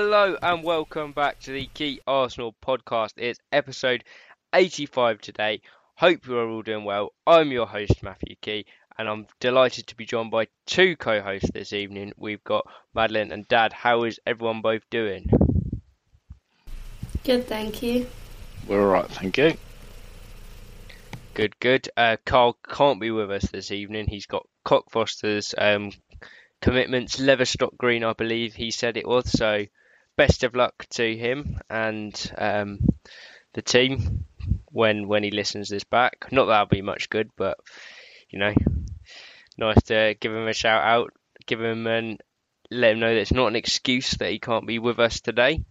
Hello and welcome back to the Key Arsenal podcast. It's episode 85 today. Hope you are all doing well. I'm your host, Matthew Key, and I'm delighted to be joined by two co hosts this evening. We've got Madeline and Dad. How is everyone both doing? Good, thank you. We're alright, thank you. Good, good. Uh, Carl can't be with us this evening. He's got Cockfosters um, commitments, Leverstock Green, I believe he said it was. So, best of luck to him and um, the team when when he listens this back. Not that that'll be much good, but you know, nice to give him a shout out, give him and let him know that it's not an excuse that he can't be with us today.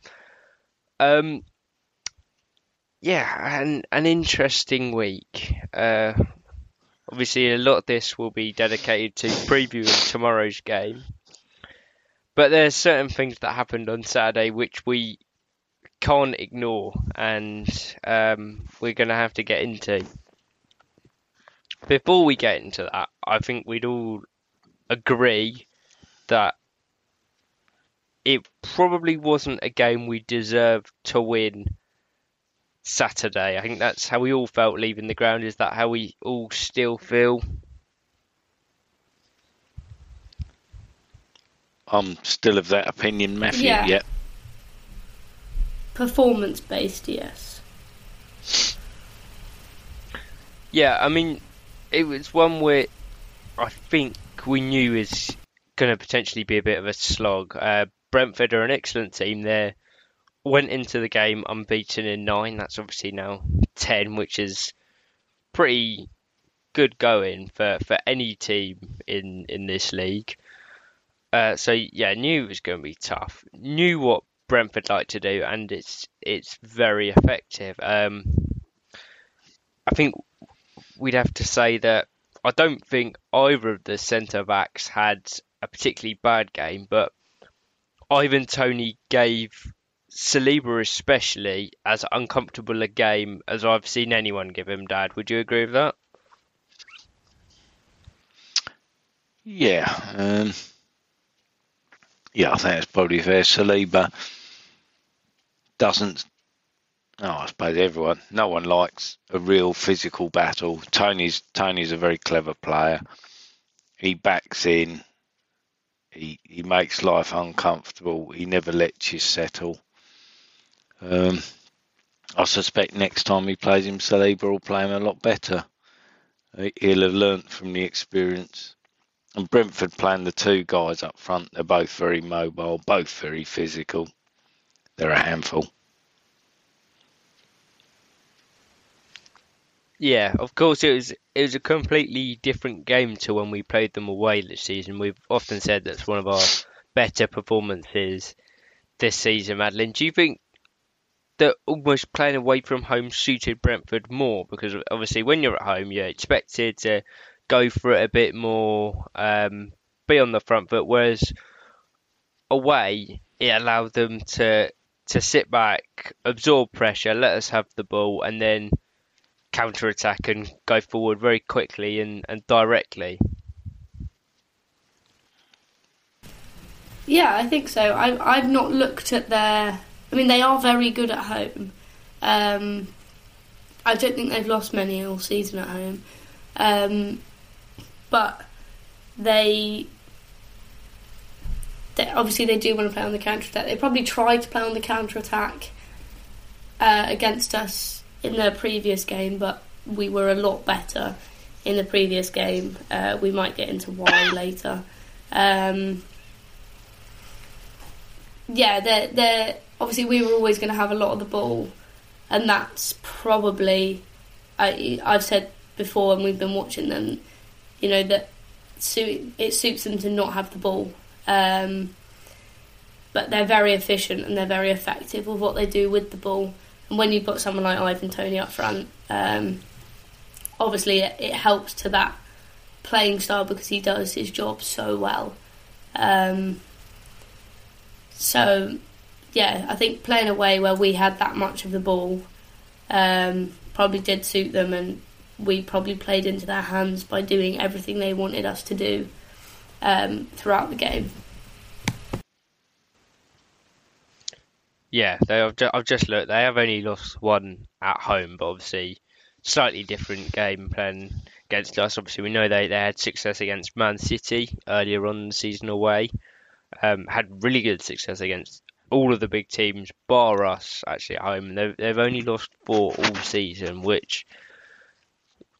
Um, yeah, an an interesting week. Uh, obviously, a lot of this will be dedicated to previewing tomorrow's game. But there's certain things that happened on Saturday which we can't ignore, and um, we're going to have to get into. Before we get into that, I think we'd all agree that it probably wasn't a game we deserved to win Saturday. I think that's how we all felt leaving the ground. Is that how we all still feel? I'm still of that opinion, Matthew. Yeah. Yep. Performance based, yes. Yeah, I mean, it was one where I think we knew is going to potentially be a bit of a slog. Uh, Brentford are an excellent team. They went into the game unbeaten in nine. That's obviously now ten, which is pretty good going for, for any team in, in this league. Uh, so yeah, knew it was going to be tough. Knew what Brentford like to do, and it's it's very effective. Um, I think we'd have to say that I don't think either of the centre backs had a particularly bad game, but Ivan Toney gave Saliba especially as uncomfortable a game as I've seen anyone give him. Dad, would you agree with that? Yeah. Um, yeah, I think that's probably fair. Saliba doesn't. Oh, I suppose everyone. No one likes a real physical battle. Toney's Toney's a very clever player. He backs in. He he makes life uncomfortable. He never lets you settle. Um, I suspect next time he plays him, Saliba will play him a lot better. He- He'll have learnt from the experience. And Brentford playing the two guys up front, they're both very mobile, both very physical. They're a handful. Yeah, of course it was it was a completely different game to when we played them away this season. We've often said that's one of our better performances this season, Madeline. Do you think that almost playing away from home suited Brentford more? Because obviously when you're at home you're expected to go for it a bit more, um, be on the front foot, whereas away it allowed them to to sit back, absorb pressure, let us have the ball and then counter attack and go forward very quickly and, and directly. Yeah, I think so. I've I've not looked at their. I mean, they are very good at home. Um, I don't think they've lost many all season at home, um, but they. They, obviously, they do want to play on the counter attack. They probably tried to play on the counter attack uh, against us in the previous game, but we were a lot better in the previous game. Uh, we might get into why later. Um, yeah, they're, they're obviously we were always going to have a lot of the ball, and that's probably I I've said before when we've been watching them, you know that suit it suits them to not have the ball. Um, but they're very efficient and they're very effective with what they do with the ball. And when you put someone like Ivan Toney up front, um, obviously it, it helps to that playing style because he does his job so well. Um, so, yeah, I think playing away where we had that much of the ball um, probably did suit them, and we probably played into their hands by doing everything they wanted us to do um, throughout the game. Yeah, they have ju- I've just looked. They have only lost one at home, but obviously slightly different game plan against us. Obviously, we know they, they had success against Man City earlier on the season away. Um, had really good success against all of the big teams, bar us actually at home. They've, they've only lost four all season, which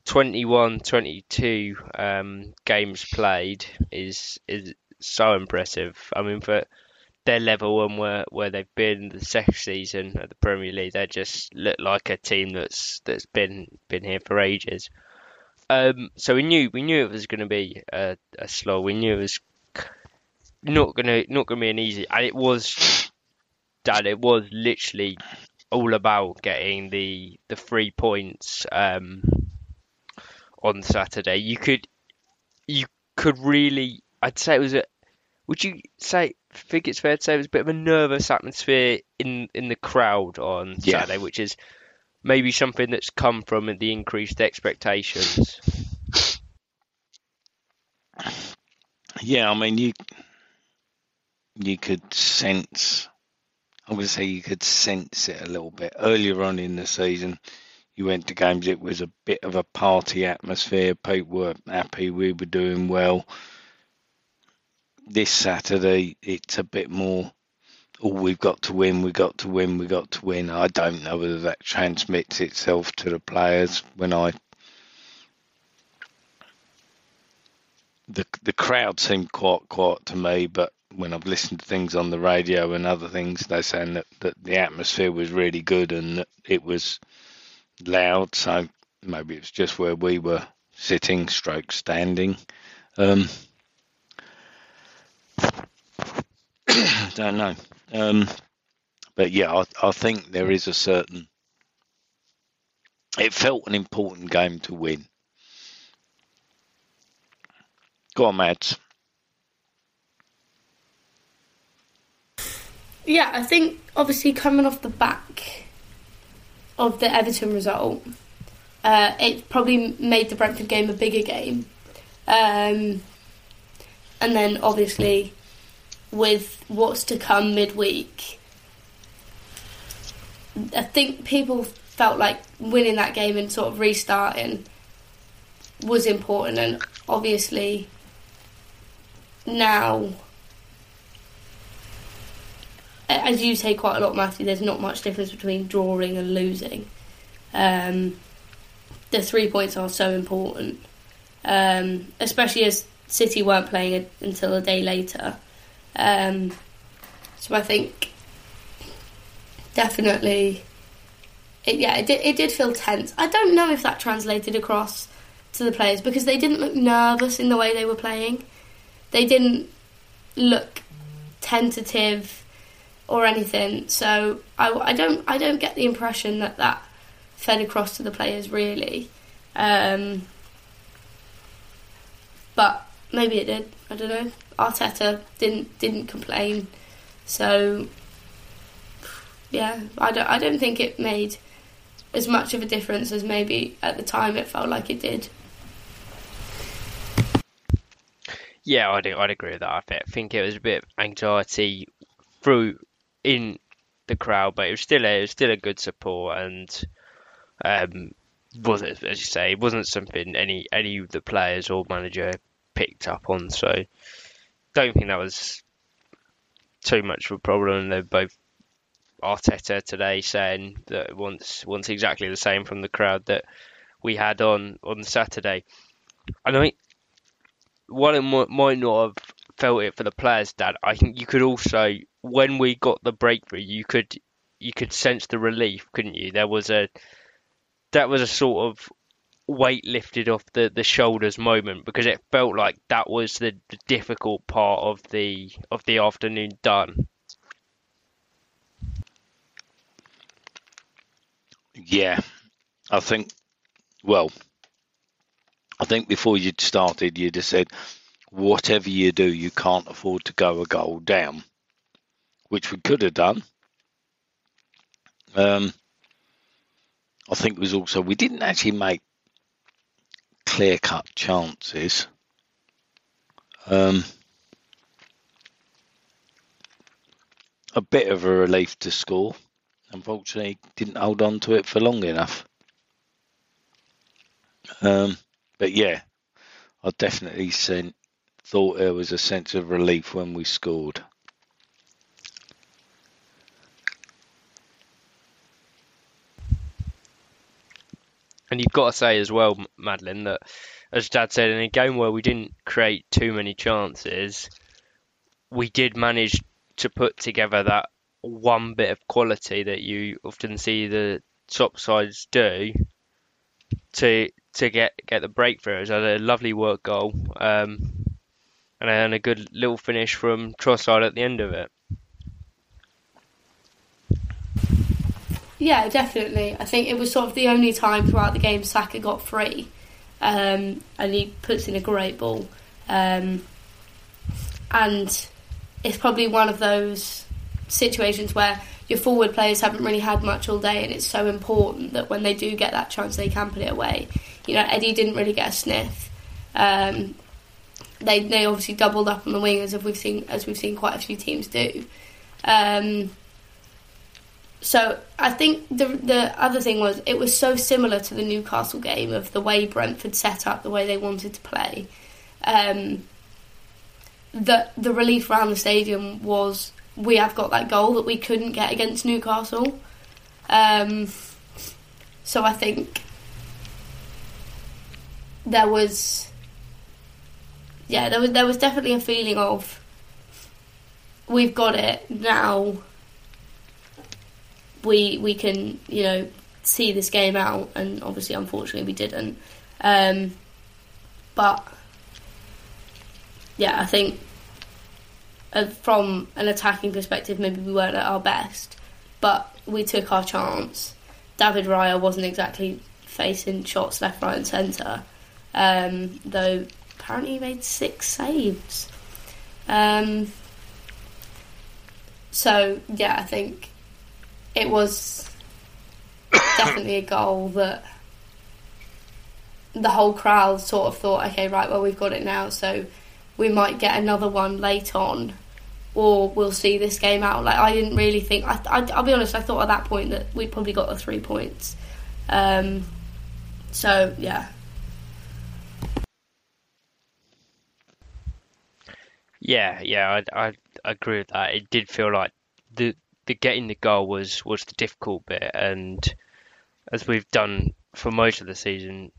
21 22 um, games played is is so impressive. I mean, for their level and where where they've been the second season at the Premier League, they just look like a team that's that's been been here for ages. Um, so we knew we knew it was going to be a, a slow. We knew it was not gonna not gonna be an easy, and it was. Dad, it was literally all about getting the the three points um, on Saturday. You could you could really, I'd say it was a. Would you say think it's fair to say it was a bit of a nervous atmosphere in in the crowd on Yeah. Saturday, which is maybe something that's come from the increased expectations. Yeah, I mean you you could sense going to say you could sense it a little bit earlier on in the season. You went to games; it was a bit of a party atmosphere. People were happy we were doing well. This Saturday, it's a bit more. Oh, we've got to win. we've got to win. we've got to win. I don't know whether that transmits itself to the players when I the the crowd seemed quite quiet to me, but when I've listened to things on the radio and other things, they're saying that, that the atmosphere was really good and that it was loud. So maybe it's just where we were sitting, stroke standing. Um, don't know. Um, but yeah, I, I think there is a certain. It felt an important game to win. Go on, Mads. Yeah, I think obviously coming off the back of the Everton result, uh, it probably made the Brentford game a bigger game. Um, and then obviously with what's to come midweek, I think people felt like winning that game and sort of restarting was important, and obviously now as you say quite a lot, Matthew, there's not much difference between drawing and losing. Um, the three points are so important, um, especially as City weren't playing until a day later. Um, so I think definitely, it, yeah, it did, it did feel tense. I don't know if that translated across to the players because they didn't look nervous in the way they were playing. They didn't look tentative or anything. So I, I don't I don't get the impression that that fed across to the players really. Um, but maybe it did. I don't know. Arteta didn't didn't complain, so yeah, I don't I don't think it made as much of a difference as maybe at the time it felt like it did. Yeah, I'd, I'd agree with that. I thi- think it was a bit of anxiety through in the crowd, but it was still a, was still a good support and um, wasn't as you say, it wasn't something any any of the players or manager picked up on. So don't think that was too much of a problem. They're both Arteta today saying that wants wants exactly the same from the crowd that we had on on Saturday. And I think while it might not have felt it for the players, Dad, I think you could also when we got the breakthrough, you could you could sense the relief, couldn't you? There was a that was a sort of weight lifted off the, the shoulders moment because it felt like that was the, the difficult part of the of the afternoon done. Yeah, I think. Well, I think before you'd started, you'd have said, whatever you do, you can't afford to go a goal down, which we could have done. Um, I think it was also we didn't actually make clear cut chances. Um, a bit of a relief to score. Unfortunately, didn't hold on to it for long enough. Um, but yeah, I definitely sent, thought there was a sense of relief when we scored. And you've got to say as well, Madeline, that as Dad said, in a game where we didn't create too many chances, we did manage to put together that one bit of quality that you often see the top sides do to to get get the breakthrough. It a lovely work goal, um, and a good little finish from Trossard at the end of it. Yeah, definitely. I think it was sort of the only time throughout the game Saka got free, um, and he puts in a great ball. Um, and it's probably one of those situations where your forward players haven't really had much all day, and it's so important that when they do get that chance, they can put it away. You know, Eddie didn't really get a sniff. Um, they they obviously doubled up on the wing as we've seen as we've seen quite a few teams do. Um, so I think the the other thing was it was so similar to the Newcastle game of the way Brentford set up, the way they wanted to play. Um, that the relief around the stadium was we have got that goal that we couldn't get against Newcastle. Um, so I think there was, yeah, there was there was definitely a feeling of we've got it now. We we can you know see this game out, and obviously, unfortunately, we didn't. Um, but yeah, I think uh, from an attacking perspective, maybe we weren't at our best, but we took our chance. David Raya wasn't exactly facing shots left, right, and centre, um, though apparently he made six saves. Um, so yeah, I think it was definitely a goal that the whole crowd sort of thought, okay, right, well we've got it now, so we might get another one late on, or we'll see this game out. Like I didn't really think. I, will be honest. I thought at that point that we'd probably got the three points. Um, so yeah. Yeah, yeah, I, I agree with that. It did feel like the the getting the goal was was the difficult bit, and as we've done for most of the season,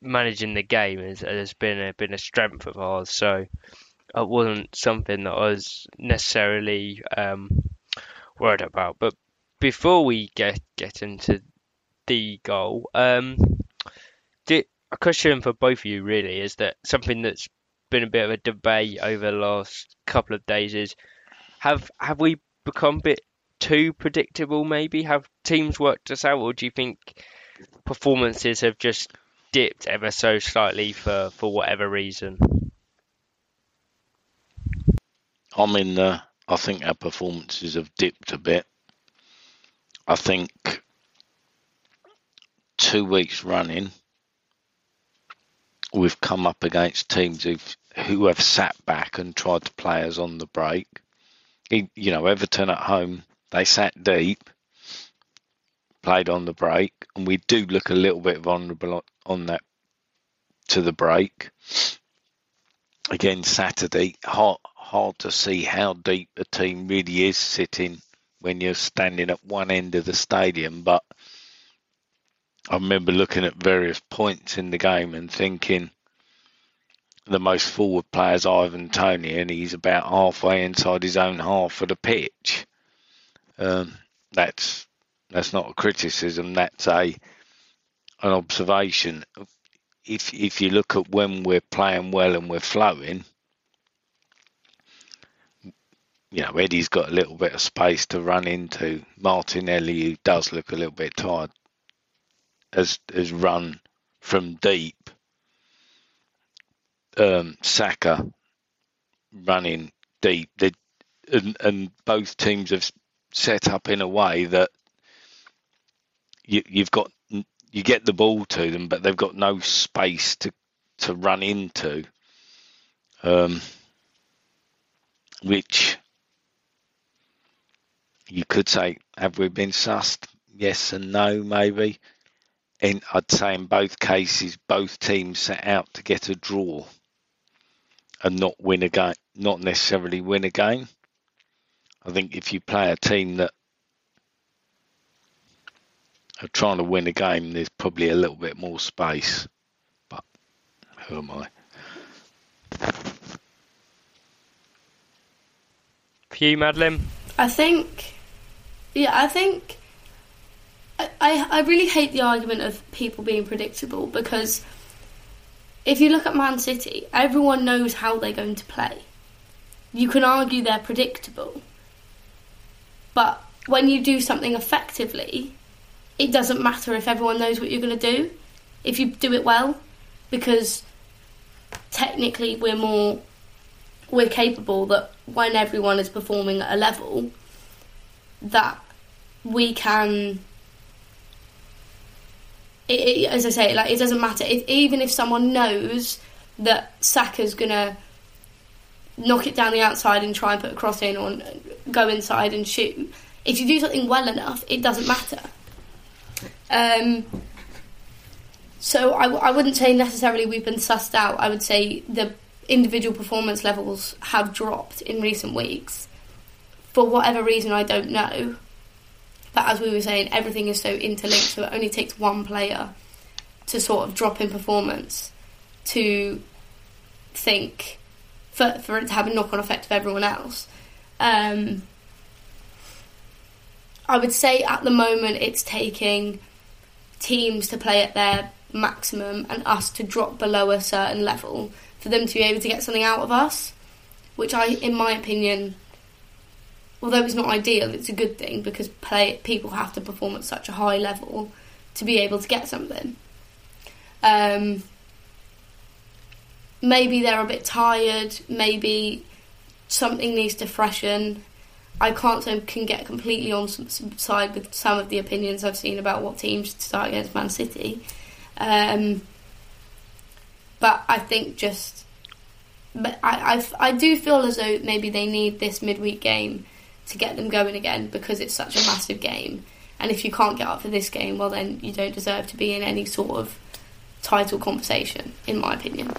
managing the game has, has been a been a strength of ours. So it wasn't something that I was necessarily um, worried about. But before we get get into the goal, um, a question for both of you really is that something that's been a bit of a debate over the last couple of days is have have we become a bit too predictable maybe have teams worked us out or do you think performances have just dipped ever so slightly for, for whatever reason. I mean, uh, I think our performances have dipped a bit. I think two weeks running, we've come up against teams who've, who have sat back and tried to play us on the break. You know, Everton at home, they sat deep, played on the break, and we do look a little bit vulnerable on that to the break. Again, Saturday, hard, hard to see how deep the team really is sitting when you're standing at one end of the stadium. But I remember looking at various points in the game and thinking the most forward player is Ivan Toney, and he's about halfway inside his own half of the pitch. Um, that's that's not a criticism. That's a an observation. If if you look at when we're playing well and we're flowing, you know Eddie's got a little bit of space to run into. Martinelli, who does look a little bit tired, has has run from deep. Um, Saka running deep. They, and, and both teams have set up in a way that you, you've got you get the ball to them, but they've got no space to to run into, um, which you could say, have we been sussed? Yes and no, maybe. And I'd say in both cases, both teams set out to get a draw and not win a game, not necessarily win a game. I think if you play a team that are trying to win a game, there's probably a little bit more space. But who am I? For you, Madeline? I think, yeah, I think. I, I really hate the argument of people being predictable because if you look at Man City, everyone knows how they're going to play. You can argue they're predictable, but when you do something effectively, it doesn't matter if everyone knows what you're going to do, if you do it well, because technically we're more we're capable that when everyone is performing at a level that we can it, it, as I say, like it doesn't matter. If, even if someone knows that Saka's gonna knock it down the outside and try and put a cross in, or go inside and shoot, if you do something well enough, it doesn't matter. Um, so I, I wouldn't say necessarily we've been sussed out. I would say the individual performance levels have dropped in recent weeks. For whatever reason, I don't know. But as we were saying, everything is so interlinked, so it only takes one player to sort of drop in performance to think for, for it to have a knock on effect of everyone else. Um, I would say at the moment it's taking teams to play at their maximum and us to drop below a certain level for them to be able to get something out of us, which I, in my opinion, although it's not ideal, it's a good thing because play, people have to perform at such a high level to be able to get something. Um, maybe they're a bit tired. Maybe something needs to freshen. I can't say can get completely on side with some of the opinions I've seen about what teams to start against Man City. Um, but I think just, but I, I, I do feel as though maybe they need this midweek game to get them going again because it's such a massive game. And if you can't get up for this game, well, then you don't deserve to be in any sort of title conversation, in my opinion.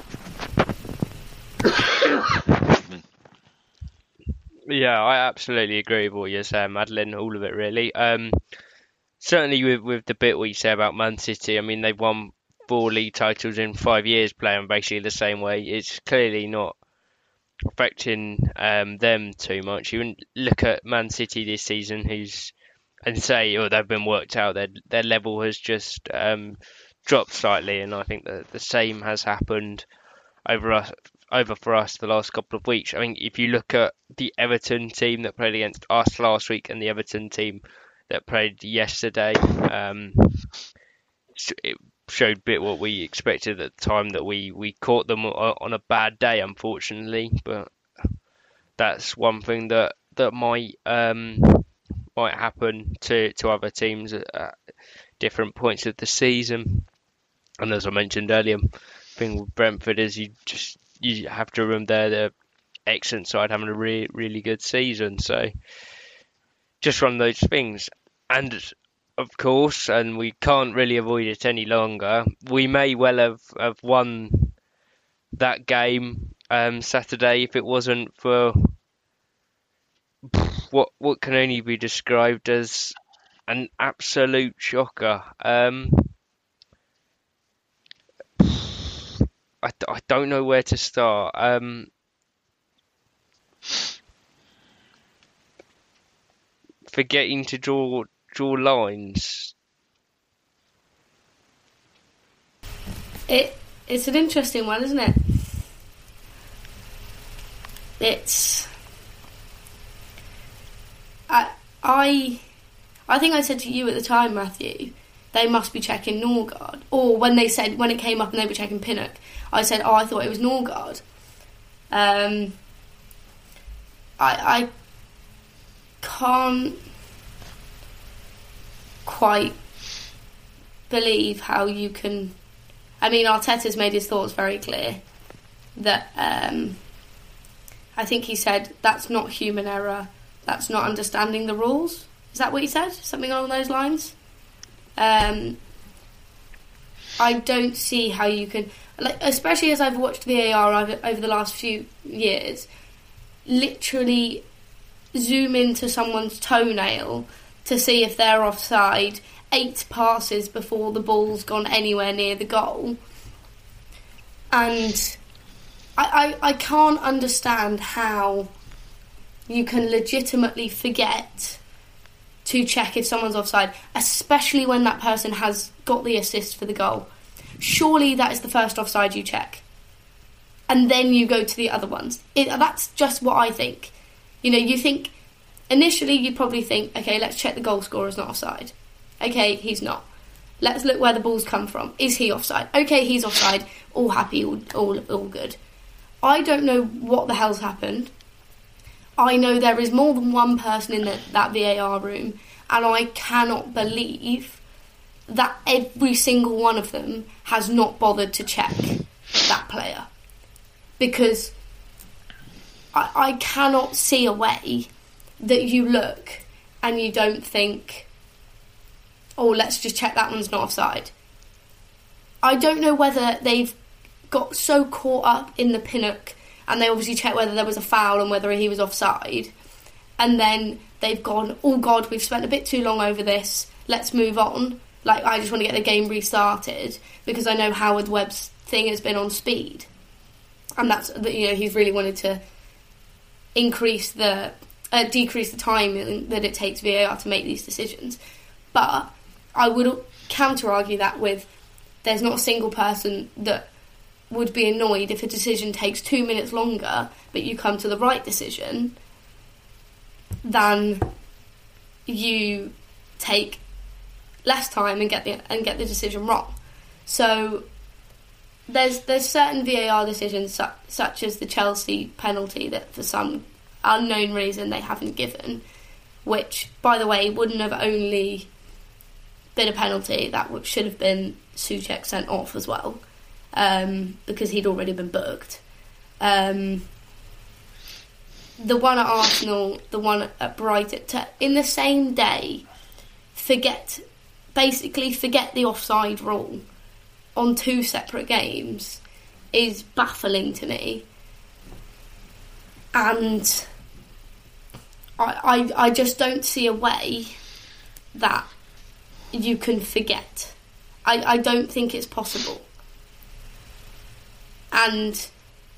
Yeah, I absolutely agree with what you're saying, Madeline. All of it, really. Um, certainly with with the bit we say about Man City. I mean, they've won four league titles in five years, playing basically the same way. It's clearly not affecting um, them too much. You look at Man City this season, who's and say, oh, they've been worked out. Their their level has just um, dropped slightly, and I think that the same has happened over us over for us the last couple of weeks. I mean, if you look at the Everton team that played against us last week and the Everton team that played yesterday, um, it showed a bit what we expected at the time that we, we caught them on a bad day, unfortunately. But that's one thing that that might um, might happen to, to other teams at different points of the season. And as I mentioned earlier, thing with Brentford is you just you have to remember they're the excellent side having a really really good season. So just one of those things. And of course, and we can't really avoid it any longer. We may well have, have won that game um, Saturday if it wasn't for what what can only be described as an absolute shocker. Um, I, I don't know where to start. Um, forgetting to draw draw lines. It it's an interesting one, isn't it? It's I I I think I said to you at the time, Matthew, they must be checking Norgaard. Or when they said when it came up and they were checking Pinnock, I said, oh, I thought it was Norgaard. Um, I I can't quite believe how you can. I mean, Arteta's made his thoughts very clear that um, I think he said that's not human error, that's not understanding the rules. Is that what he said? Something along those lines? Um, I don't see how you can, like, especially as I've watched VAR over, over the last few years, literally zoom into someone's toenail to see if they're offside eight passes before the ball's gone anywhere near the goal. And I, I, I can't understand how you can legitimately forget to check if someone's offside, especially when that person has got the assist for the goal. Surely that is the first offside you check. And then you go to the other ones. It, that's just what I think. You know, you think initially you'd probably think, okay, let's check the goal scorer's not offside. Okay, he's not. Let's look where the ball's come from. Is he offside? Okay, he's offside. All happy, all all, all good. I don't know what the hell's happened. I know there is more than one person in the, that VAR room, and I cannot believe that every single one of them has not bothered to check that player. Because I, I cannot see a way that you look and you don't think, oh, let's just check that one's not offside. I don't know whether they've got so caught up in the Pinnock and they obviously checked whether there was a foul and whether he was offside. And then they've gone, oh God, we've spent a bit too long over this. Let's move on. Like I just want to get the game restarted because I know Howard Webb's thing has been on speed, and that's you know he's really wanted to increase the uh, decrease the time that it takes VAR to make these decisions. But I would counter argue that with there's not a single person that would be annoyed if a decision takes two minutes longer, but you come to the right decision, than you take less time and get the and get the decision wrong. So there's there's certain VAR decisions su- such as the Chelsea penalty that for some unknown reason they haven't given, which by the way wouldn't have only been a penalty that should have been Soucek sent off as well um, because he'd already been booked. Um, the one at Arsenal, the one at Brighton, to, in the same day, forget, basically forget the offside rule on two separate games is baffling to me. And I, I, I just don't see a way that you can forget. I, I don't think it's possible. And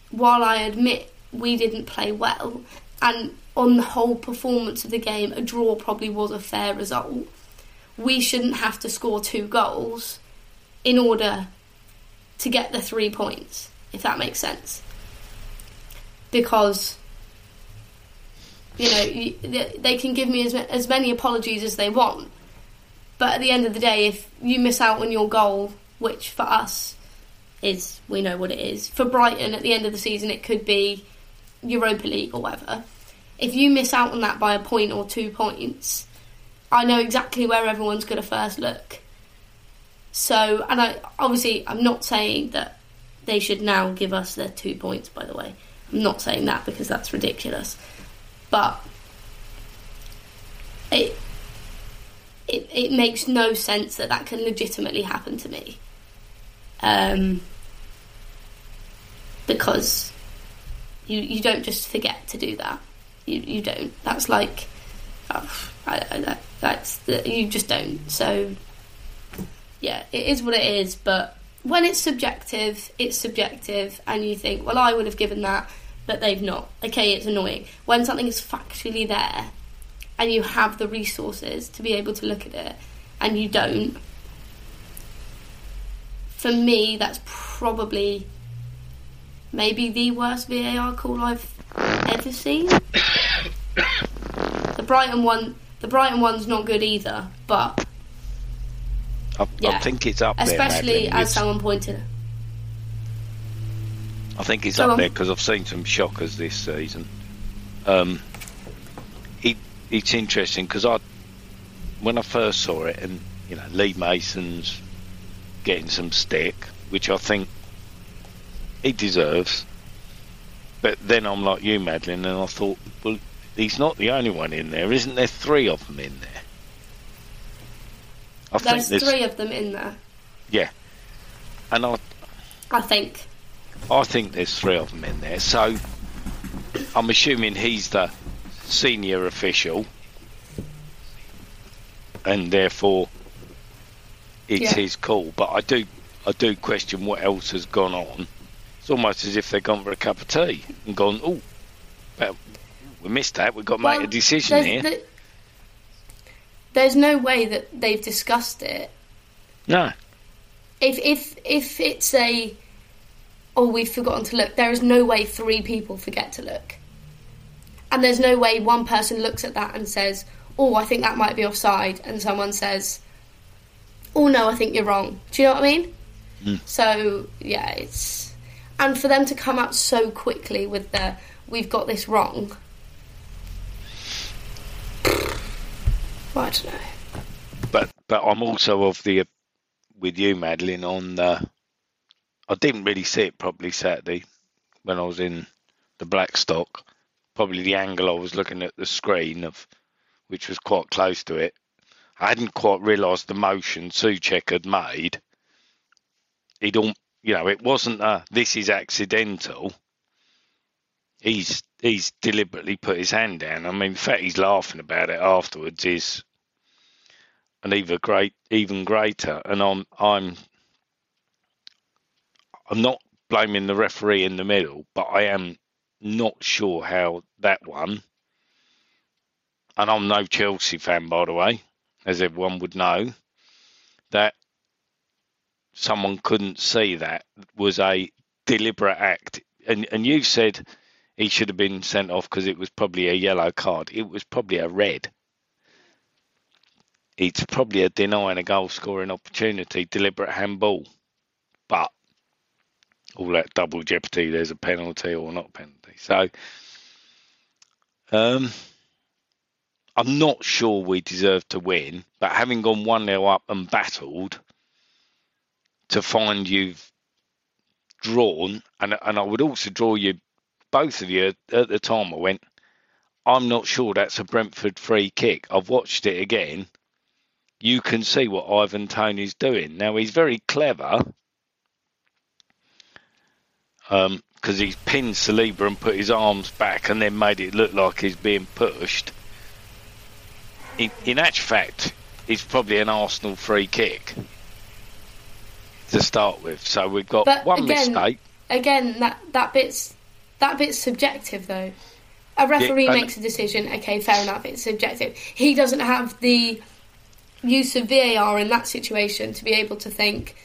while I admit we didn't play well, and on the whole performance of the game, a draw probably was a fair result, we shouldn't have to score two goals in order to get the three points, if that makes sense. Because, you know, they can give me as, as many apologies as they want, but at the end of the day, if you miss out on your goal, which for us is we know what it is. For Brighton, at the end of the season, it could be Europa League or whatever. If you miss out on that by a point or two points, I know exactly where everyone's going to first look. So, and I obviously I'm not saying that they should now give us their two points. By the way, I'm not saying that because that's ridiculous. But it it it makes no sense that that can legitimately happen to me um, because you you don't just forget to do that. You you don't. That's like oh, I, I, that's the, you just don't. So yeah, it is what it is. But when it's subjective, it's subjective, and you think, well, I would have given that, but they've not. Okay, it's annoying when something is factually there, and you have the resources to be able to look at it, and you don't for me, that's probably maybe the worst VAR call I've ever seen. the Brighton one, the Brighton one's not good either, but I, yeah, I think it's up especially there, as someone pointed. I think it's up there because I've seen some shockers this season. Um, it, it's interesting because I, when I first saw it, and you know, Lee Mason's getting some stick, which I think he deserves. But then I'm like you, Madeline, and I thought, well, he's not the only one in there, isn't there? Three of them in there. I There's think there's three of them in there, yeah, and I I think. I think there's three of them in there. So I'm assuming he's the senior official, and therefore it's Yeah. his call. But I do, I do question what else has gone on. It's almost as if they've gone for a cup of tea and gone, oh, well, we missed that. We've got to make a decision here. the- there's no way that they've discussed it. No, If if if it's a oh we've forgotten to look, there is no way three people forget to look, and there's no way one person looks at that and says, "Oh, I think that might be offside," and someone says, "Oh no, I think you're wrong." Do you know what I mean? Mm. So yeah, it's and for them to come out so quickly with the "we've got this wrong." Well, I don't know. but but I'm also of the with you, Madeline. On the, I didn't really see it properly Saturday when I was in the Blackstock. Probably the angle I was looking at the screen of, which was quite close to it. I hadn't quite realised the motion Soucek had made. He don't, you know, it wasn't a this is accidental. He's he's deliberately put his hand down. I mean, the fact he's laughing about it afterwards is an even great, even greater. And I'm, I'm, I'm not blaming the referee in the middle, but I am not sure how that one. And I'm no Chelsea fan, by the way, as everyone would know. That someone couldn't see that was a deliberate act, and and you said he should have been sent off because it was probably a yellow card. It was probably a red it's probably a denying a goal scoring opportunity, deliberate handball. But all that double jeopardy, there's a penalty or not penalty. So um, I'm not sure we deserve to win, but having gone 1 0 up and battled to find you've drawn, and, and I would also draw you, both of you, at the time I went, I'm not sure that's a Brentford free kick. I've watched it again you can see what Ivan Toney's doing. Now he's very clever because um, he's pinned Saliba and put his arms back and then made it look like he's being pushed. In, in actual fact, it's probably an Arsenal free kick to start with. So we've got But one again- mistake. again that that bit's that bit's subjective though a referee and- makes a decision okay fair enough it's subjective he doesn't have the use of VAR in that situation to be able to think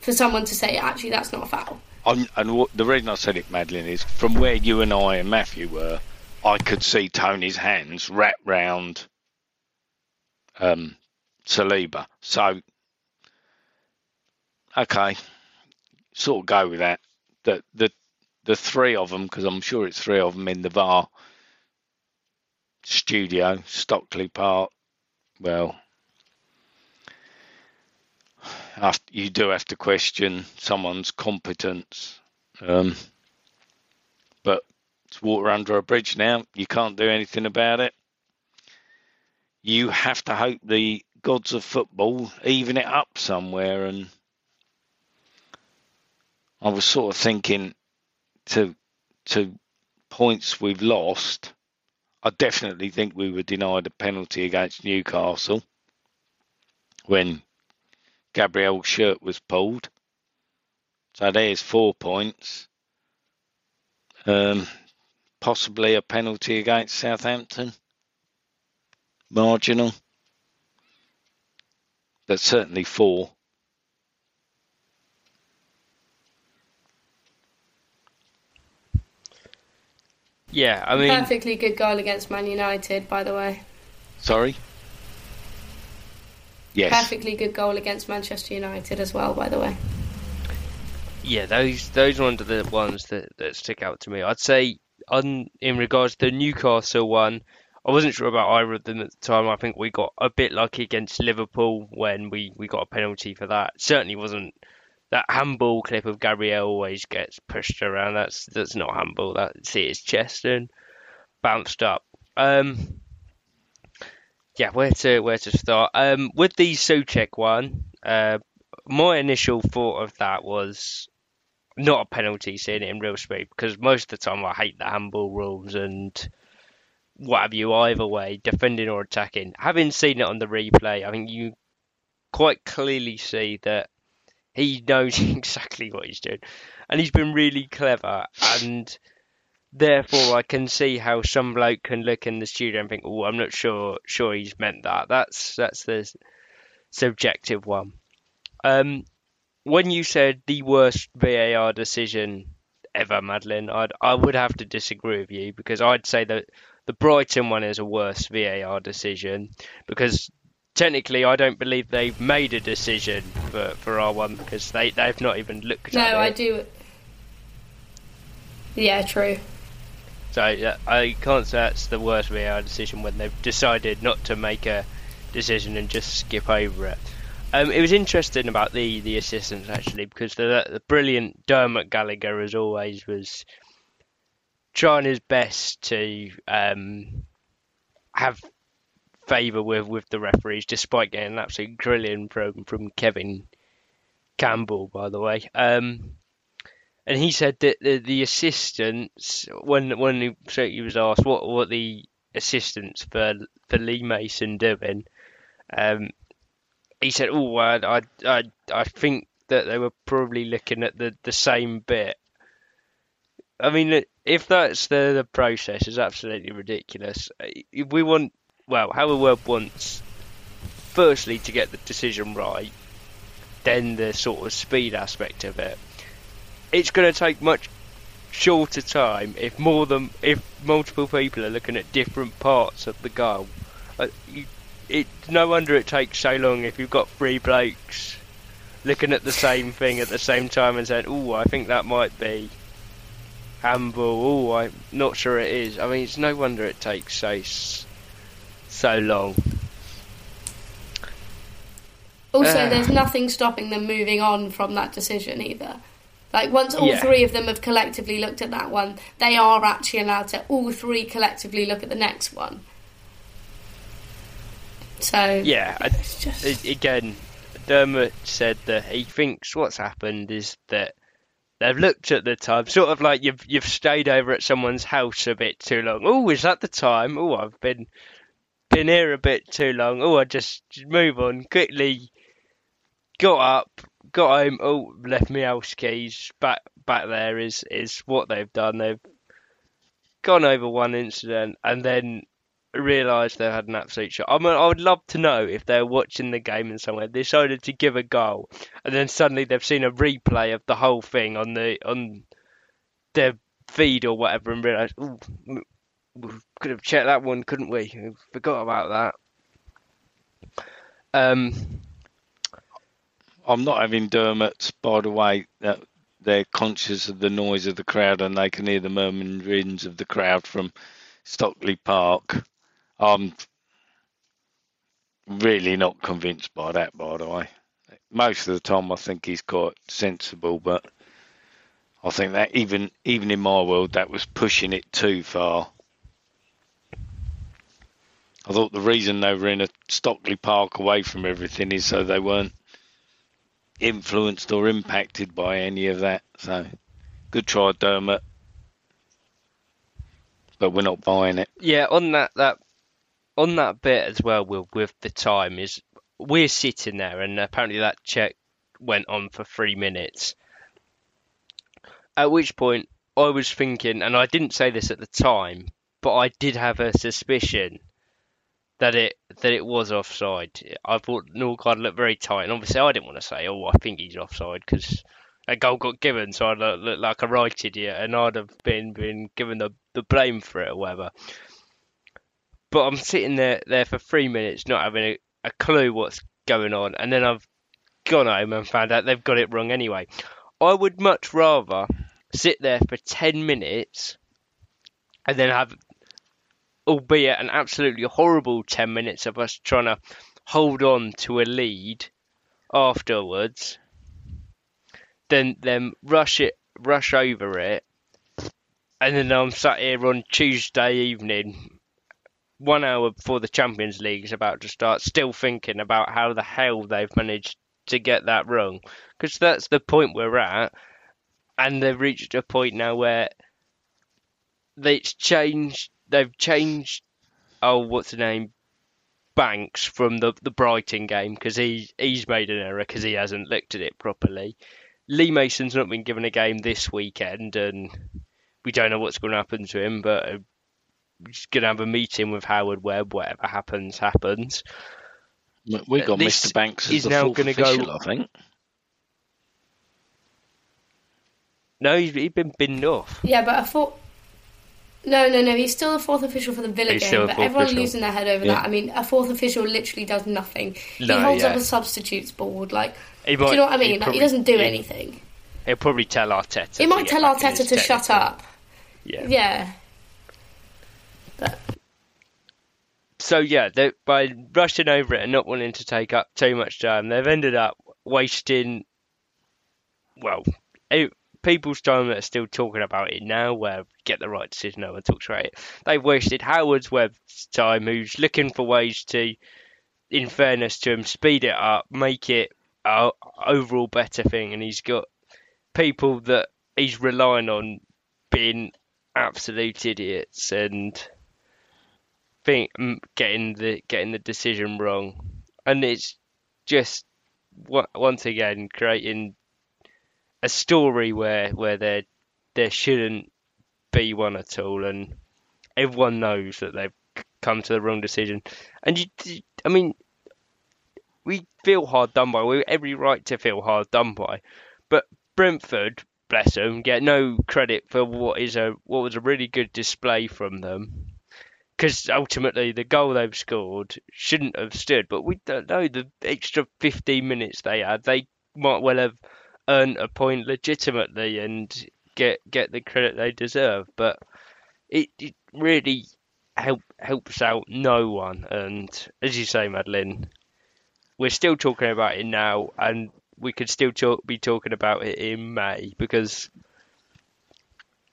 for someone to say actually that's not a foul I'm, and what, the reason I said it, Madeline, is from where you and I and Matthew were, I could see Toney's hands wrap round um, Saliba. So, okay, sort of go with that. The the the three of them, because I'm sure it's three of them in the VAR studio, Stockley Park. Well, you do have to question someone's competence. Um, but it's water under a bridge now. You can't do anything about it. You have to hope the gods of football even it up somewhere. And I was sort of thinking to to points we've lost. I definitely think we were denied a penalty against Newcastle when Gabriel's shirt was pulled. So there's four points. Um, possibly a penalty against Southampton. Marginal. But certainly four. Yeah, I mean, perfectly good goal against Man United by the way Sorry? Yes. perfectly good goal against Manchester United as well by the way yeah, those those ones are the ones that, that stick out to me. I'd say on in regards to the Newcastle one, I wasn't sure about either of them at the time. I think we got a bit lucky against Liverpool when we, we got a penalty for that. Certainly wasn't that handball clip of Gabriel always gets pushed around. That's that's not handball. That's hit his chest and bounced up. Um, yeah, where to where to start? Um, with the Soucek one, uh, my initial thought of that was not a penalty, seeing it in real speed, because most of the time I hate the handball rules and what have you either way, defending or attacking. Having seen it on the replay, I think you quite clearly see that he knows exactly what he's doing, and he's been really clever. And therefore, I can see how some bloke can look in the studio and think, "Oh, I'm not sure, sure he's meant that." That's that's the subjective one. Um, when you said the worst VAR decision ever, Madeline, I'd I would have to disagree with you because I'd say that the Brighton one is a worse VAR decision because technically I don't believe they've made a decision for, for our one because they, they've not even looked No, at it. No, I do. Yeah, true. So yeah, I can't say that's the worst VAR decision when they've decided not to make a decision and just skip over it. Um, it was interesting about the, the assistants actually because the, the brilliant Dermot Gallagher as always was trying his best to um, have favour with, with the referees despite getting an absolute grilling from from Kevin Campbell by the way. Um, and he said that the, the assistants when when he, so he was asked what what the assistants for for Lee Mason doing, um, he said, "Oh, I, I I I think that they were probably looking at the the same bit." I mean, if that's the the process, is absolutely ridiculous. If we want, well, how the world wants, firstly to get the decision right, then the sort of speed aspect of it it's going to take much shorter time if more than if multiple people are looking at different parts of the goal. Uh, it no wonder it takes so long if you've got three blokes looking at the same thing at the same time and saying, "Oh, I think that might be handball." Oh, I'm not sure it is. I mean, it's no wonder it takes so so long. Also, Uh. there's nothing stopping them moving on from that decision either. Like once all Yeah. three of them have collectively looked at that one, they are actually allowed to all three collectively look at the next one. So Yeah, I, just again, Dermot said that he thinks what's happened is that they've looked at the time, sort of like you've you've stayed over at someone's house a bit too long. Oh, is that the time? Oh, I've been been here a bit too long. Oh, I just move on quickly. Got up, got home. Oh, left me house keys back back there. Is is what they've done. They've gone over one incident and then realised they had an absolute shot. I mean, I would love to know if they're watching the game in somewhere, they decided to give a goal, and then suddenly they've seen a replay of the whole thing on the on their feed or whatever, and realised, oh, we could have checked that one, couldn't we? We Forgot about that. Um, I'm not having Dermot, by the way, that they're conscious of the noise of the crowd and they can hear the murmurings of the crowd from Stockley Park. I'm really not convinced by that, by the way. Most of the time, I think he's quite sensible, but I think that even even in my world, that was pushing it too far. I thought the reason they were in a Stockley Park away from everything is so they weren't influenced or impacted by any of that. So, good try, Dermot. But we're not buying it. Yeah, on that that on that bit as well with with the time is we're sitting there and apparently that check went on for three minutes. At which point I was thinking, and I didn't say this at the time, but I did have a suspicion that it that it was offside. I thought Norgaard looked very tight, and obviously I didn't want to say, "Oh, I think he's offside," because a goal got given, so I'd look, look like a right idiot, and I'd have been been given the the blame for it or whatever. But I'm sitting there there for three minutes, not having a, a clue what's going on, and then I've gone home and found out they've got it wrong anyway. I would much rather sit there for ten minutes and then have albeit an absolutely horrible 10 minutes of us trying to hold on to a lead afterwards then then rush it rush over it and then I'm sat here on Tuesday evening one hour before the Champions League is about to start, still thinking about how the hell they've managed to get that wrong. Because that's the point we're at, and they've reached a point now where they changed. They've changed. Oh, what's the name? Banks from the the Brighton game because he he's made an error because he hasn't looked at it properly. Lee Mason's not been given a game this weekend, and we don't know what's going to happen to him. But uh, going to have a meeting with Howard Webb. Whatever happens, happens. We got This Mr. Banks as the now fourth gonna go- official, I think. No, he's, he's been binned off. Yeah, but I thought. No, no, no. He's still a fourth official for the Villa He's game, but fourth everyone's official. losing their head over Yeah. that. I mean, a fourth official literally does nothing. No, he holds yeah. up a substitutes board. Like, He do you know what I mean? he Like, he doesn't do he- anything. He'll probably tell Arteta. He might tell Arteta to shut up. Yeah. Yeah. So yeah, they, by rushing over it and not wanting to take up too much time, they've ended up wasting, well, eh, people's time that are still talking about it now, where get the right decision, no one talks about it. They've wasted Howard's Webb's time, who's looking for ways to, in fairness to him, speed it up, make it a overall better thing, and he's got people that he's relying on being absolute idiots and think mm, getting the getting the decision wrong, and it's just once again creating a story where where there there shouldn't be one at all, and everyone knows that they've come to the wrong decision. And you, I mean, we feel hard done by. We have every right to feel hard done by, but Brentford, bless them, get no credit for what is a what was a really good display from them because ultimately the goal they've scored shouldn't have stood. But we don't know the extra 15 minutes they had. They might well have earned a point legitimately and get get the credit they deserve. But it, it really help helps out no one. And as you say, Madeline, we're still talking about it now, and we could still talk, be talking about it in May because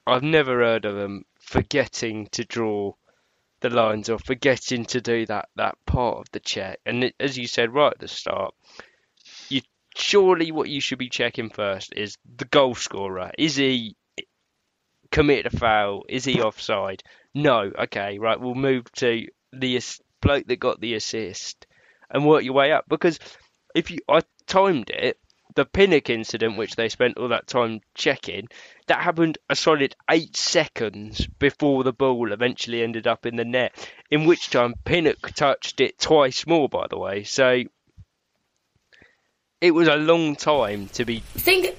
I've never heard of them forgetting to draw the lines or forgetting to do that that part of the check. And it, as you said right at the start, you surely what you should be checking first is the goal scorer. Is he committed a foul? Is he offside? No. Okay, right. We'll move to the bloke that got the assist and work your way up because if you I timed it. The Pinnock incident, which they spent all that time checking, that happened a solid eight seconds before the ball eventually ended up in the net. In which time Pinnock touched it twice more, by the way. So it was a long time to be. think.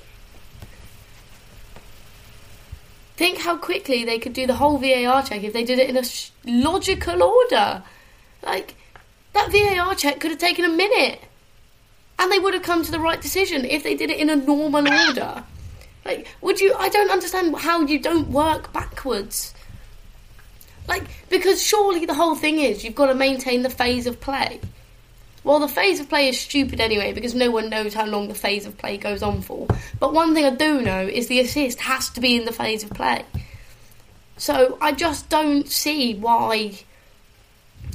Think how quickly they could do the whole VAR check if they did it in a logical order. Like, that VAR check could have taken a minute. And they would have come to the right decision if they did it in a normal order. Like, would you? I don't understand how you don't work backwards. Like, because surely the whole thing is you've got to maintain the phase of play. Well, the phase of play is stupid anyway because no one knows how long the phase of play goes on for. But one thing I do know is the assist has to be in the phase of play. So I just don't see why.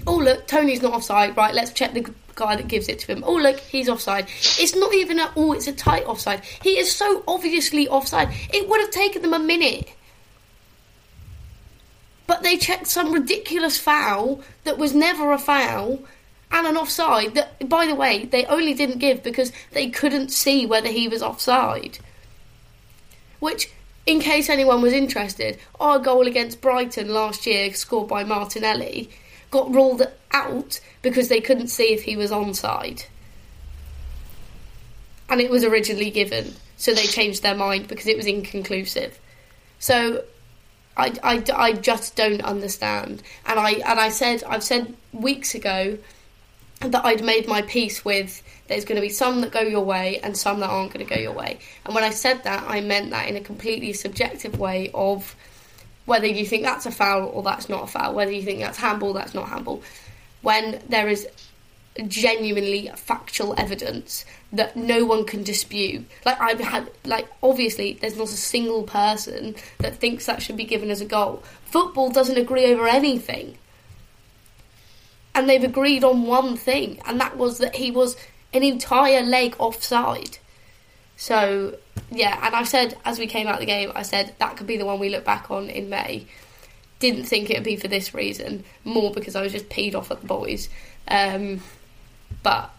Oh, look, Toney's not offside. Right, let's check the guy that gives it to him. Oh, look, he's offside. It's not even a, oh, it's a tight offside. He is so obviously offside. It would have taken them a minute. But they checked some ridiculous foul that was never a foul and an offside that, by the way, they only didn't give because they couldn't see whether he was offside. Which, in case anyone was interested, our goal against Brighton last year, scored by Martinelli, got ruled out because they couldn't see if he was onside. And it was originally given, so they changed their mind because it was inconclusive. So I, I, I just don't understand. And I and I said I've said weeks ago that I'd made my peace with there's going to be some that go your way and some that aren't going to go your way. And when I said that, I meant that in a completely subjective way of whether you think that's a foul or that's not a foul, whether you think that's handball, that's not handball. When there is genuinely factual evidence that no one can dispute. Like I've had, like obviously, there's not a single person that thinks that should be given as a goal. Football doesn't agree over anything. and they've agreed on one thing, and that was that he was an entire leg offside. So yeah, and I said as we came out of the game, I said that could be the one we look back on in May. Didn't think it would be for this reason, more because I was just peed off at the boys. Um, but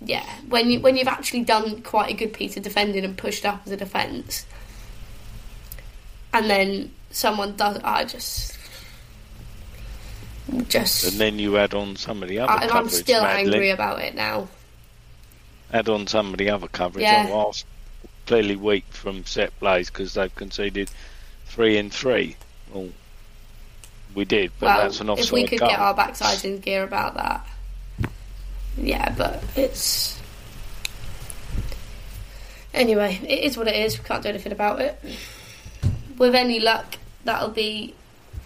yeah, when you when you've actually done quite a good piece of defending and pushed up as a defence, and then someone does, I just just. And then you add on some of the other I, coverage. I'm still Madeline. angry about it now. Add on some of the other coverage. Yeah. Clearly weak from set plays because they've conceded three and three. Well, we did, but well, that's an offside if we could goal. get our backsides in gear about that, yeah. But it's anyway. It is what it is. We can't do anything about it. With any luck, that'll be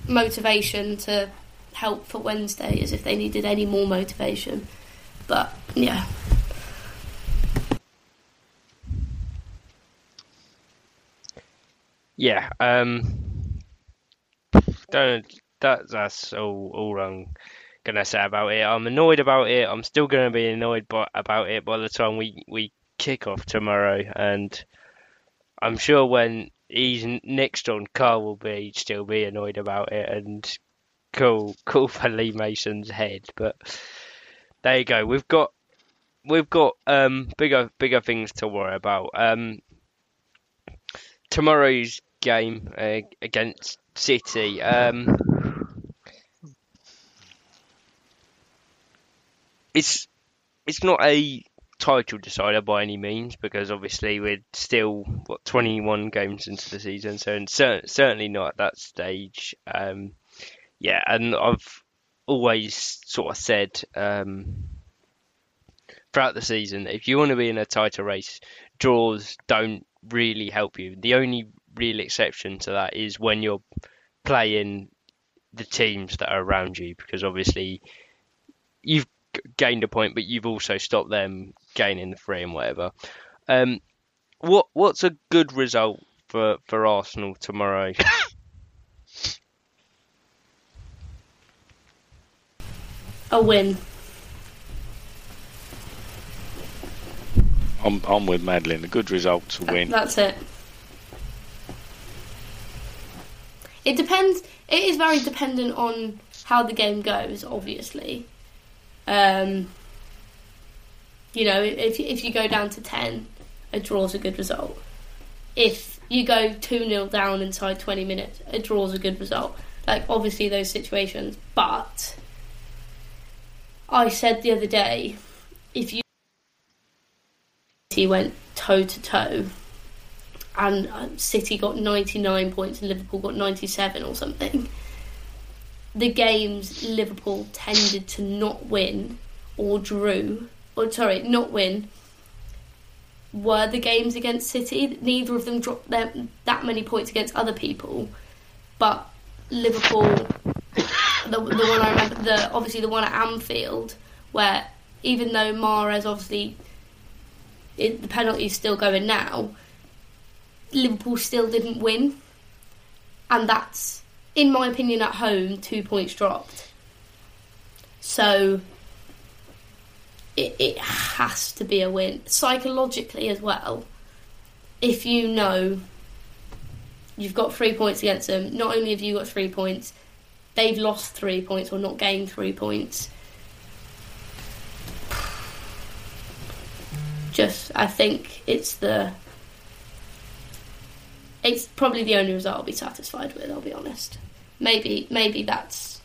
motivation to help for Wednesday, as if they needed any more motivation. But yeah, Yeah, um, don't that that's all all I'm gonna say about it. I'm annoyed about it. I'm still gonna be annoyed by, about it by the time we we kick off tomorrow, and I'm sure when he's next on, Carl will be still be annoyed about it and cool cool for Lee Mason's head. But there you go. We've got we've got um bigger bigger things to worry about. Um, tomorrow's game uh, against City. Um, it's it's not a title decider by any means because obviously we're still what 21 games into the season, so cer- certainly not at that stage. Um, yeah, and I've always sort of said um, throughout the season if you want to be in a tighter race, draws don't really help you. The only real exception to that is when you're playing the teams that are around you because obviously you've gained a point but you've also stopped them gaining the three and whatever um what what's a good result for for Arsenal tomorrow a win. I'm, I'm with Madeline. A good result to win. That's it. It depends. It is very dependent on how the game goes. Obviously, um, you know, if if you go down to ten, a draw's a good result. If you go two 0 down inside twenty minutes, a draw's a good result. Like obviously those situations, but I said the other day, if you went toe to toe and uh, City got 99 points and Liverpool got 97 or something. The games Liverpool tended to not win or drew, or sorry, not win, were the games against City. Neither of them dropped them that many points against other people, but Liverpool, the, the one I remember, the obviously the one at Anfield, where even though Mares obviously it, the penalty's still going now. Liverpool still didn't win, and that's, in my opinion, at home two points dropped. So it, it has to be a win psychologically as well. If you know you've got three points against them, not only have you got three points, they've lost three points or not gained three points. just I think it's the it's probably the only result I'll be satisfied with. I'll be honest. Maybe maybe that's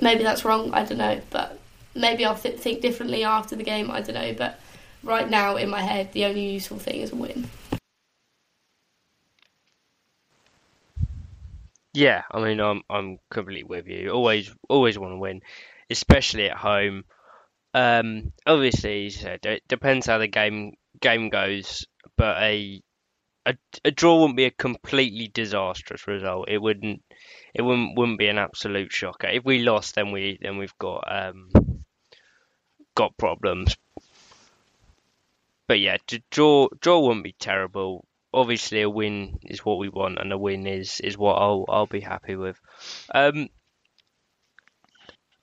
maybe that's wrong. I don't know, but maybe I'll th- think differently after the game. I don't know, but right now in my head, the only useful thing is a win. Yeah, I mean, I'm I'm completely with you. Always always want to win, especially at home. Um, obviously, it depends how the game game goes, but a a, a draw wouldn't be a completely disastrous result. It wouldn't it wouldn't wouldn't be an absolute shocker. If we lost, then we then we've got um got problems. But yeah, to draw draw wouldn't be terrible. Obviously, a win is what we want, and a win is is what I'll I'll be happy with. Um,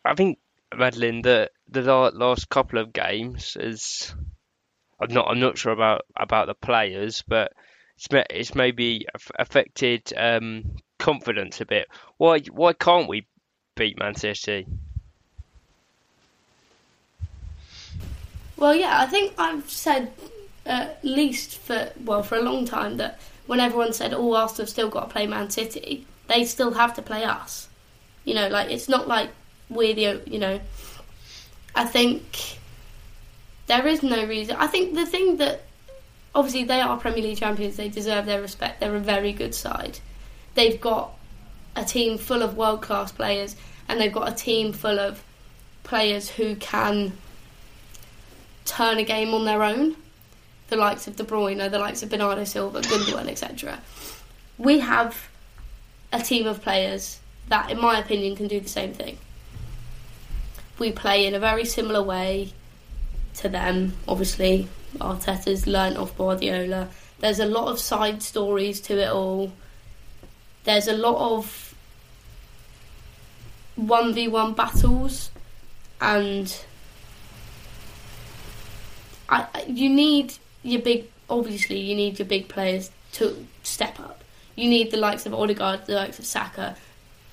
I think Madeline the the last couple of games is I'm not I'm not sure about about the players, but it's it's maybe affected um, confidence a bit. Why why can't we beat Man City? Well, yeah, I think I've said at least for well for a long time that when everyone said, "Oh, Arsenal still got to play Man City," they still have to play us. You know, like it's not like we're the you know. I think there is no reason. I think the thing that obviously they are Premier League champions, they deserve their respect. They're a very good side. They've got a team full of world class players, and they've got a team full of players who can turn a game on their own. The likes of De Bruyne, the likes of Bernardo Silva, Gundogan, etc. We have a team of players that, in my opinion, can do the same thing. We play in a very similar way to them. Obviously, Arteta's learnt off Guardiola. There's a lot of side stories to it all. There's a lot of 1v1 battles, and I, you need your big, obviously, you need your big players to step up. You need the likes of Odegaard, the likes of Saka,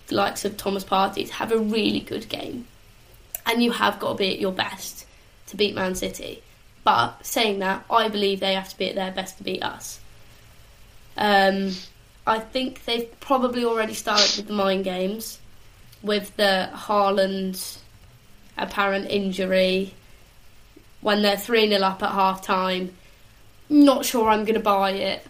the likes of Thomas Partey to have a really good game. And you have got to be at your best to beat Man City. But saying that, I believe they have to be at their best to beat us. Um, I think they've probably already started with the mind games, with the Haaland apparent injury. When they're 3 0 up at half time, not sure I'm going to buy it.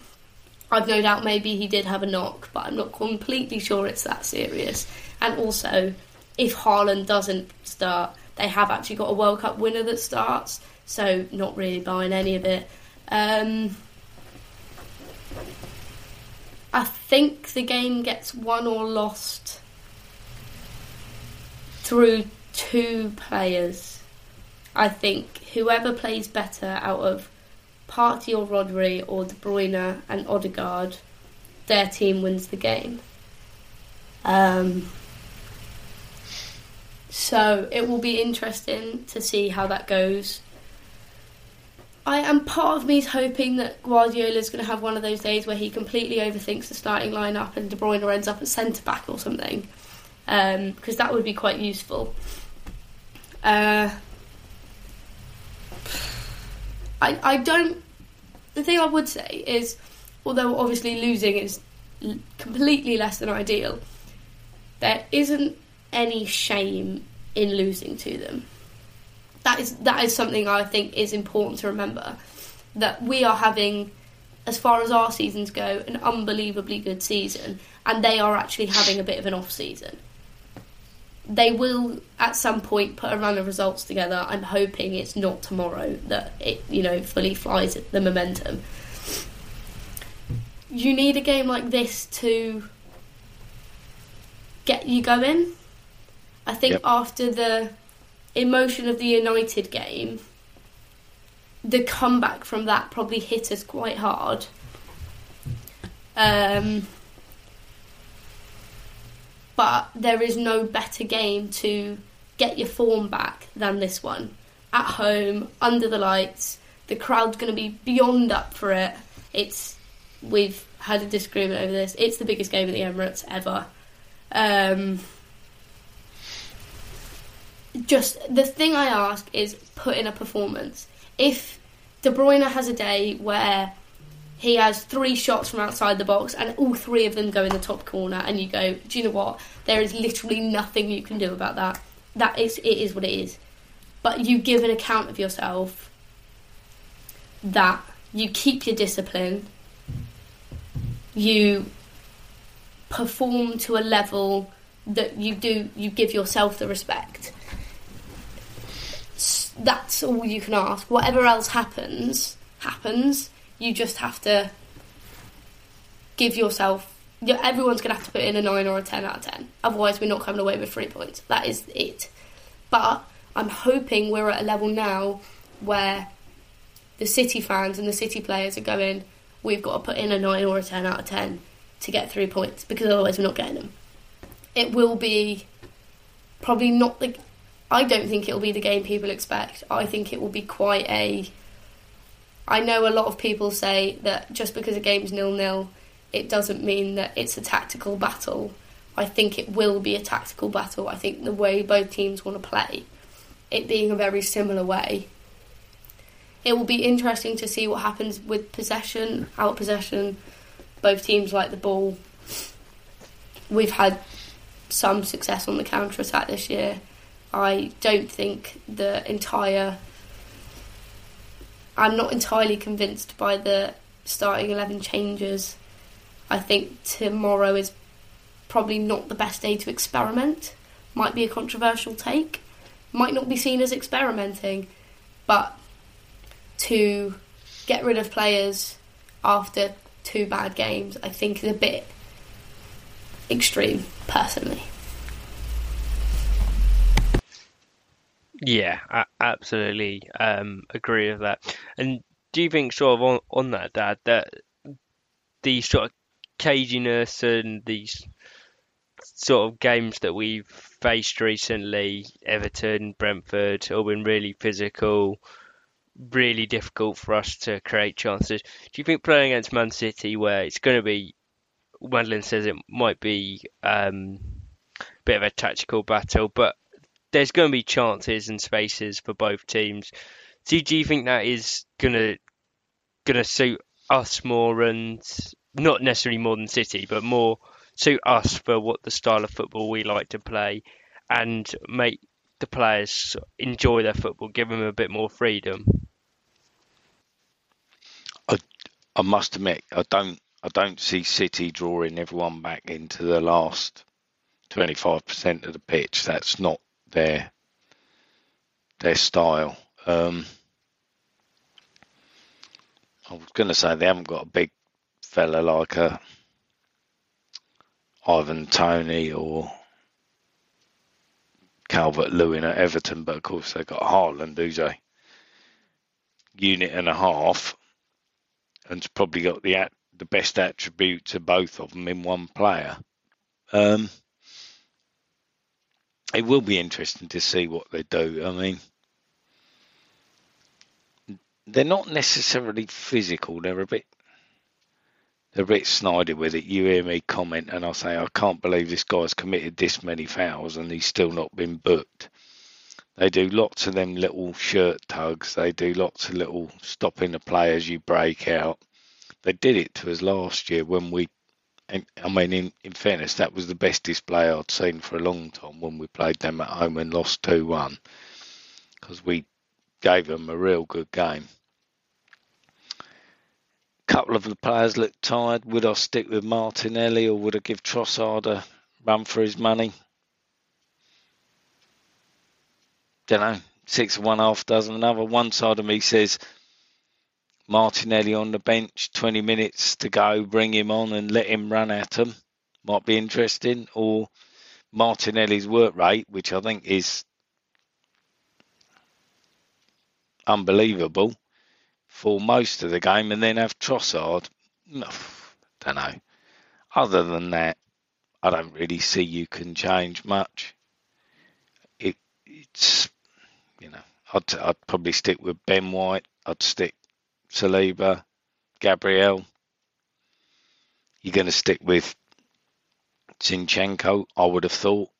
I've no doubt maybe he did have a knock, but I'm not completely sure it's that serious. And also, if Haaland doesn't start, they have actually got a World Cup winner that starts, so not really buying any of it. Um, I think the game gets won or lost through two players. I think whoever plays better out of Partey or Rodri or De Bruyne and Odegaard, their team wins the game. Um, so it will be interesting to see how that goes. I am part of me is hoping that Guardiola is going to have one of those days where he completely overthinks the starting lineup and De Bruyne ends up at centre back or something, because um, that would be quite useful. Uh, I I don't. The thing I would say is, although obviously losing is completely less than ideal, there isn't any shame in losing to them. That is that is something I think is important to remember. That we are having, as far as our seasons go, an unbelievably good season, and they are actually having a bit of an off season. They will at some point put a run of results together. I'm hoping it's not tomorrow that it you know fully flies the momentum. You need a game like this to get you going I think yep. after the emotion of the United game, the comeback from that probably hit us quite hard. Um, but there is no better game to get your form back than this one. At home, under the lights, the crowd's going to be beyond up for it. It's we've had a disagreement over this. It's the biggest game at the Emirates ever. Um, just the thing I ask is put in a performance. If De Bruyne has a day where he has three shots from outside the box and all three of them go in the top corner, and you go, do you know what? There is literally nothing you can do about that. That is, it is what it is. But you give an account of yourself that you keep your discipline, you perform to a level that you do, you give yourself the respect that's all you can ask. Whatever else happens, happens. You just have to give yourself. Everyone's going to have to put in a 9 or a 10 out of 10. Otherwise, we're not coming away with three points. That is it. But I'm hoping we're at a level now where the City fans and the City players are going, we've got to put in a 9 or a 10 out of 10 to get three points because otherwise we're not getting them. It will be probably not the I don't think it'll be the game people expect. I think it will be quite a. I know a lot of people say that just because a game's nil nil, it doesn't mean that it's a tactical battle. I think it will be a tactical battle. I think the way both teams want to play, it being a very similar way. It will be interesting to see what happens with possession, out possession. Both teams like the ball. We've had some success on the counter attack this year. I don't think the entire. I'm not entirely convinced by the starting 11 changes. I think tomorrow is probably not the best day to experiment. Might be a controversial take. Might not be seen as experimenting. But to get rid of players after two bad games, I think is a bit extreme, personally. Yeah, I absolutely um, agree with that. And do you think, sort of on, on that, Dad, that the sort of caginess and these sort of games that we've faced recently, Everton, Brentford, all been really physical, really difficult for us to create chances. Do you think playing against Man City, where it's going to be, Madeline says it might be um, a bit of a tactical battle, but there's going to be chances and spaces for both teams. So do you think that is gonna gonna suit us more and not necessarily more than City, but more suit us for what the style of football we like to play and make the players enjoy their football, give them a bit more freedom? I, I must admit, I don't I don't see City drawing everyone back into the last 25% of the pitch. That's not their their style. Um, I was going to say they haven't got a big fella like a Ivan Toney or Calvert Lewin at Everton, but of course they've got Haaland, who's a unit and a half, and's probably got the the best attributes of both of them in one player. Um, it will be interesting to see what they do. I mean, they're not necessarily physical. They're a bit, they're a bit snidey with it. You hear me comment, and I say, I can't believe this guy's committed this many fouls and he's still not been booked. They do lots of them little shirt tugs. They do lots of little stopping the play as you break out. They did it to us last year when we I mean, in, in fairness, that was the best display I'd seen for a long time when we played them at home and lost 2 1 because we gave them a real good game. A couple of the players looked tired. Would I stick with Martinelli or would I give Trossard a run for his money? Don't know. Six of one, half dozen another. One side of me says Martinelli on the bench, 20 minutes to go, bring him on and let him run at them. Might be interesting. Or Martinelli's work rate, which I think is unbelievable for most of the game, and then have Trossard. Don't know. Other than that, I don't really see you can change much. It, it's, you know, I'd, I'd probably stick with Ben White. I'd stick Saliba, Gabriel. You're going to stick with Zinchenko, I would have thought.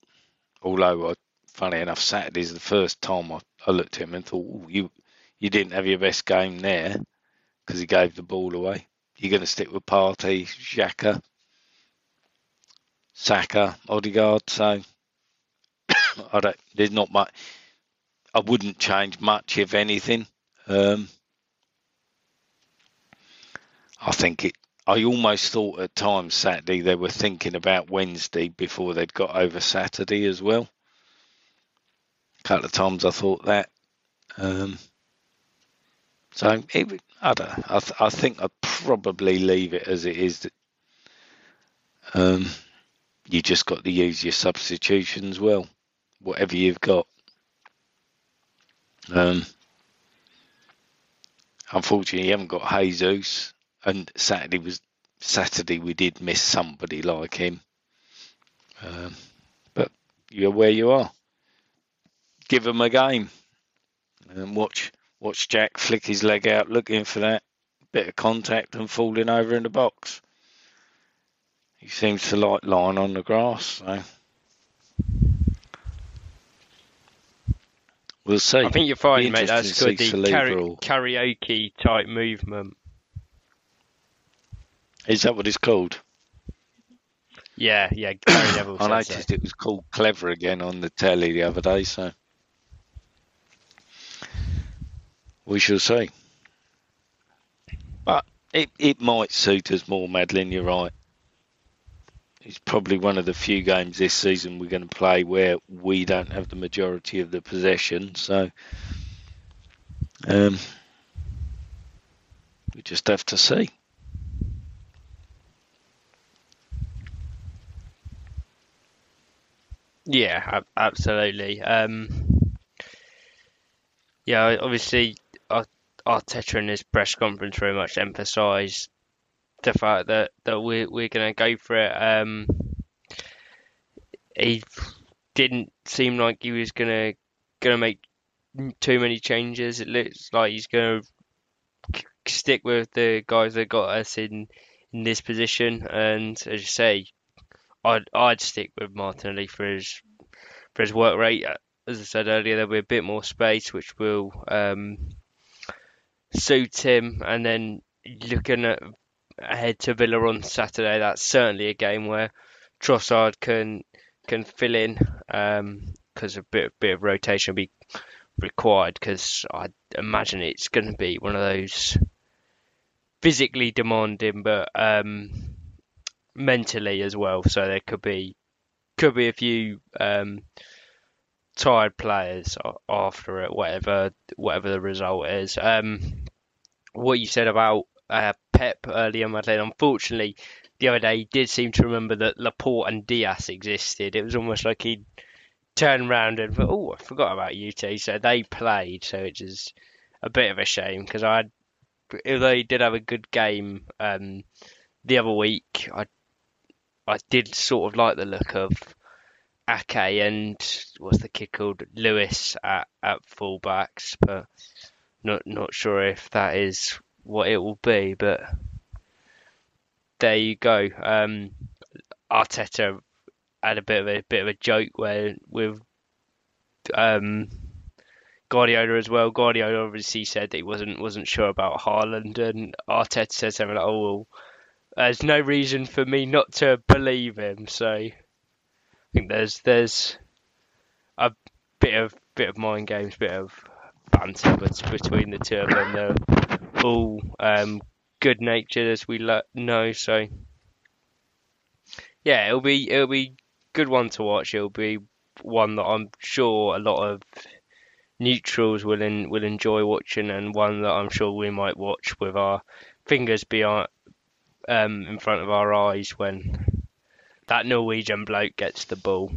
Although, uh, funny enough, Saturday's the first time I, I looked at him and thought, you you didn't have your best game there because he gave the ball away. You're going to stick with Partey, Xhaka, Saka, Odegaard. So I don't. There's not much. I wouldn't change much, if anything. Um, I think it. I almost thought at times Saturday they were thinking about Wednesday before they'd got over Saturday as well. A couple of times I thought that. Um, so it, I don't. I, th- I think I'd probably leave it as it is. Um, you just got to use your substitutions well, whatever you've got. Um, unfortunately, you haven't got Jesus and Saturday was Saturday we did miss somebody like him. Um, but you're where you are. give him a game and watch watch Jack flick his leg out, looking for that bit of contact and falling over in the box. He seems to like lying on the grass, so we'll see. I think you're fine, mate. That's good. The karaoke type movement. Is that what it's called? Yeah, yeah. I said so. noticed it was called Clever again on the telly the other day, so we shall see. But it, it might suit us more, Madeline, you're right. It's probably one of the few games this season we're going to play where we don't have the majority of the possession, so um, we just have to see. Yeah, absolutely. Um, yeah, obviously, Ar- Arteta in his press conference very much emphasised the fact that, that we're we're going to go for it. Um, he didn't seem like he was going to going to make too many changes. It looks like he's going to stick with the guys that got us in in this position. And as you say, I'd I'd stick with Martinelli for his for his work rate. As I said earlier, there'll be a bit more space, which will um, suit him. And then looking at ahead to Villa on Saturday, that's certainly a game where Trossard can can fill in because a bit bit of rotation will be required. Because I imagine it's going to be one of those physically demanding, but um, mentally as well. So there could be could be a few um, tired players after it, whatever whatever the result is. Um, what you said about uh, Pep earlier, Madeline. Unfortunately, the other day he did seem to remember that Laporte and Diaz existed. It was almost like he'd turned round and "Oh, I forgot about you two." So they played. So it is a bit of a shame because I, although he did have a good game um, the other week, I I did sort of like the look of Ake and what's the kid called Lewis at at fullbacks, but not not sure if that is what it will be. But there you go. Um, Arteta had a bit of a bit of a joke where with um, Guardiola as well. Guardiola obviously said that he wasn't wasn't sure about Haaland, and Arteta said something like, "Oh well." There's no reason for me not to believe him. So I think there's there's a bit of bit of mind games, bit of banter between the two of them. They're all um, good natured as we know. So yeah, it'll be it'll be good one to watch. It'll be one that I'm sure a lot of neutrals will en- will enjoy watching, and one that I'm sure we might watch with our fingers beyond um, in front of our eyes when that Norwegian bloke gets the ball.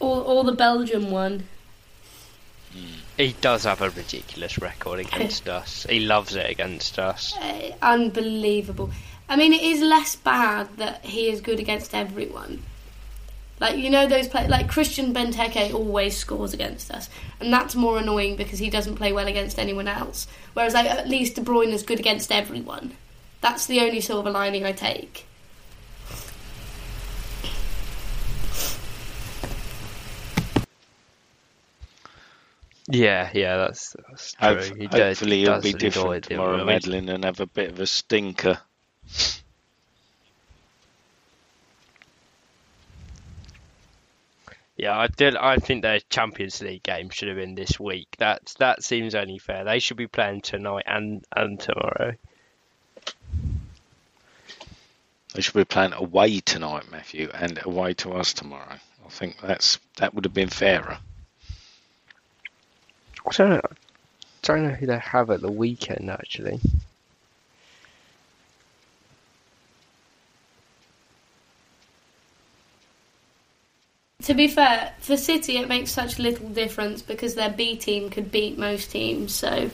Or, or the Belgium one. He does have a ridiculous record against us. He loves it against us. Uh, unbelievable. I mean, it is less bad that he is good against everyone. Like you know those play like Christian Benteke always scores against us, and that's more annoying because he doesn't play well against anyone else. Whereas like at least De Bruyne is good against everyone. That's the only silver lining I take. Yeah, yeah, that's, that's true. Hope, he does, hopefully he'll does be different it. tomorrow, I mean, and have a bit of a stinker. Yeah, I did. I think their Champions League game should have been this week. That that seems only fair. They should be playing tonight and and tomorrow. They should be playing away tonight, Matthew, and away to us tomorrow. I think that's that would have been fairer. I don't know. I don't know who they have at the weekend actually. To be fair, for City it makes such little difference because their B team could beat most teams. So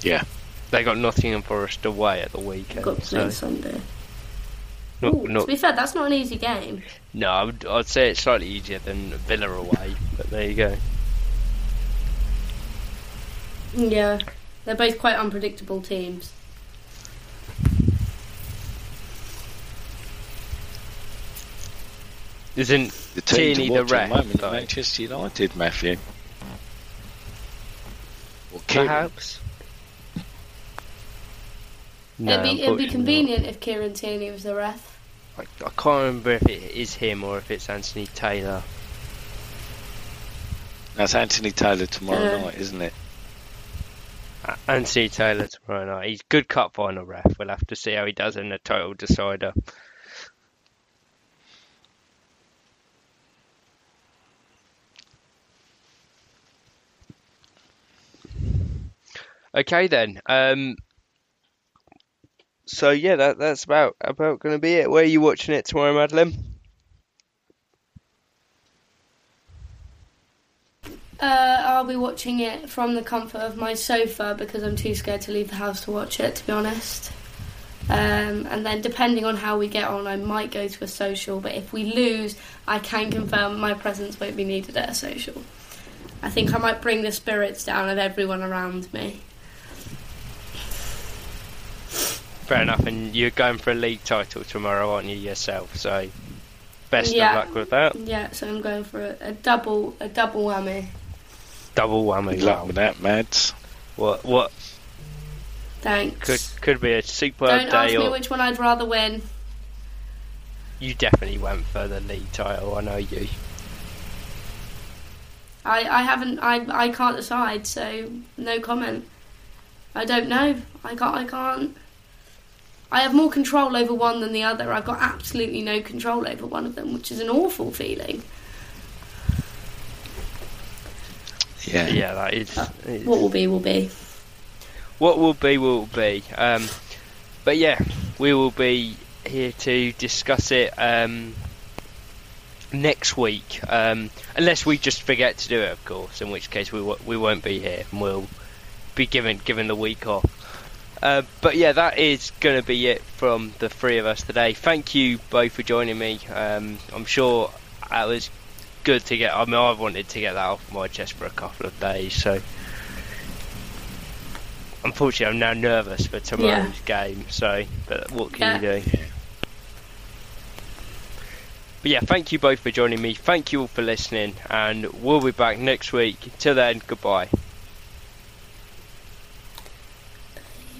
Yeah, They got Nottingham Forest away at the weekend. got to so Sunday. Not, Ooh, not, To be fair, that's not an easy game. no, I would, I'd say it's slightly easier than Villa away, but there you go. Yeah, they're both quite unpredictable teams. Isn't The team Tierney to the watch at ref? the moment though? Manchester United, Matthew. Or Kieran. Perhaps. No, it'd, be, it'd be unfortunately convenient if Kieran Tierney was the ref. I, I can't remember if it is him or if it's Anthony Taylor. That's Anthony Taylor tomorrow Yeah. night, isn't it? Anthony Taylor tomorrow night. He's good cup final ref. We'll have to see how he does in the total decider. Okay then. Um. So yeah, that that's about about going to be it. Where are you watching it tomorrow, Madeline? Uh, I'll be watching it from the comfort of my sofa because I'm too scared to leave the house to watch it, to be honest. Um, and then, depending on how we get on, I might go to a social. But if we lose, I can confirm my presence won't be needed at a social. I think I might bring the spirits down of everyone around me. Fair enough. And you're going for a league title tomorrow, aren't you yourself? So best Yeah. of luck with that. Yeah, so I'm going for a, a double, a double whammy. Double whammy. Good luck with that, Mads. What what Thanks. could could be a superb Don't ask day, me which one I'd rather win. you definitely went for the league title. I know you. I, I haven't I, I can't decide, so no comment. I don't know. I can't I can't I have more control over one than the other. I've got absolutely no control over one of them, which is an awful feeling. Yeah. Yeah, that is. is- What will be will be. what will be will be. Um, but yeah, we will be here to discuss it um, next week, um, unless we just forget to do it, of course. In which case we w- we won't be here, and we'll be given given the week off. Uh, but yeah, that is going to be it from the three of us today. Thank you both for joining me. Um, I'm sure that was good to get. I mean, I wanted to get that off my chest for a couple of days, so unfortunately, I'm now nervous for tomorrow's game. So, but what can you do? But yeah, thank you both for joining me. Thank you all for listening, and we'll be back next week. Till then, goodbye.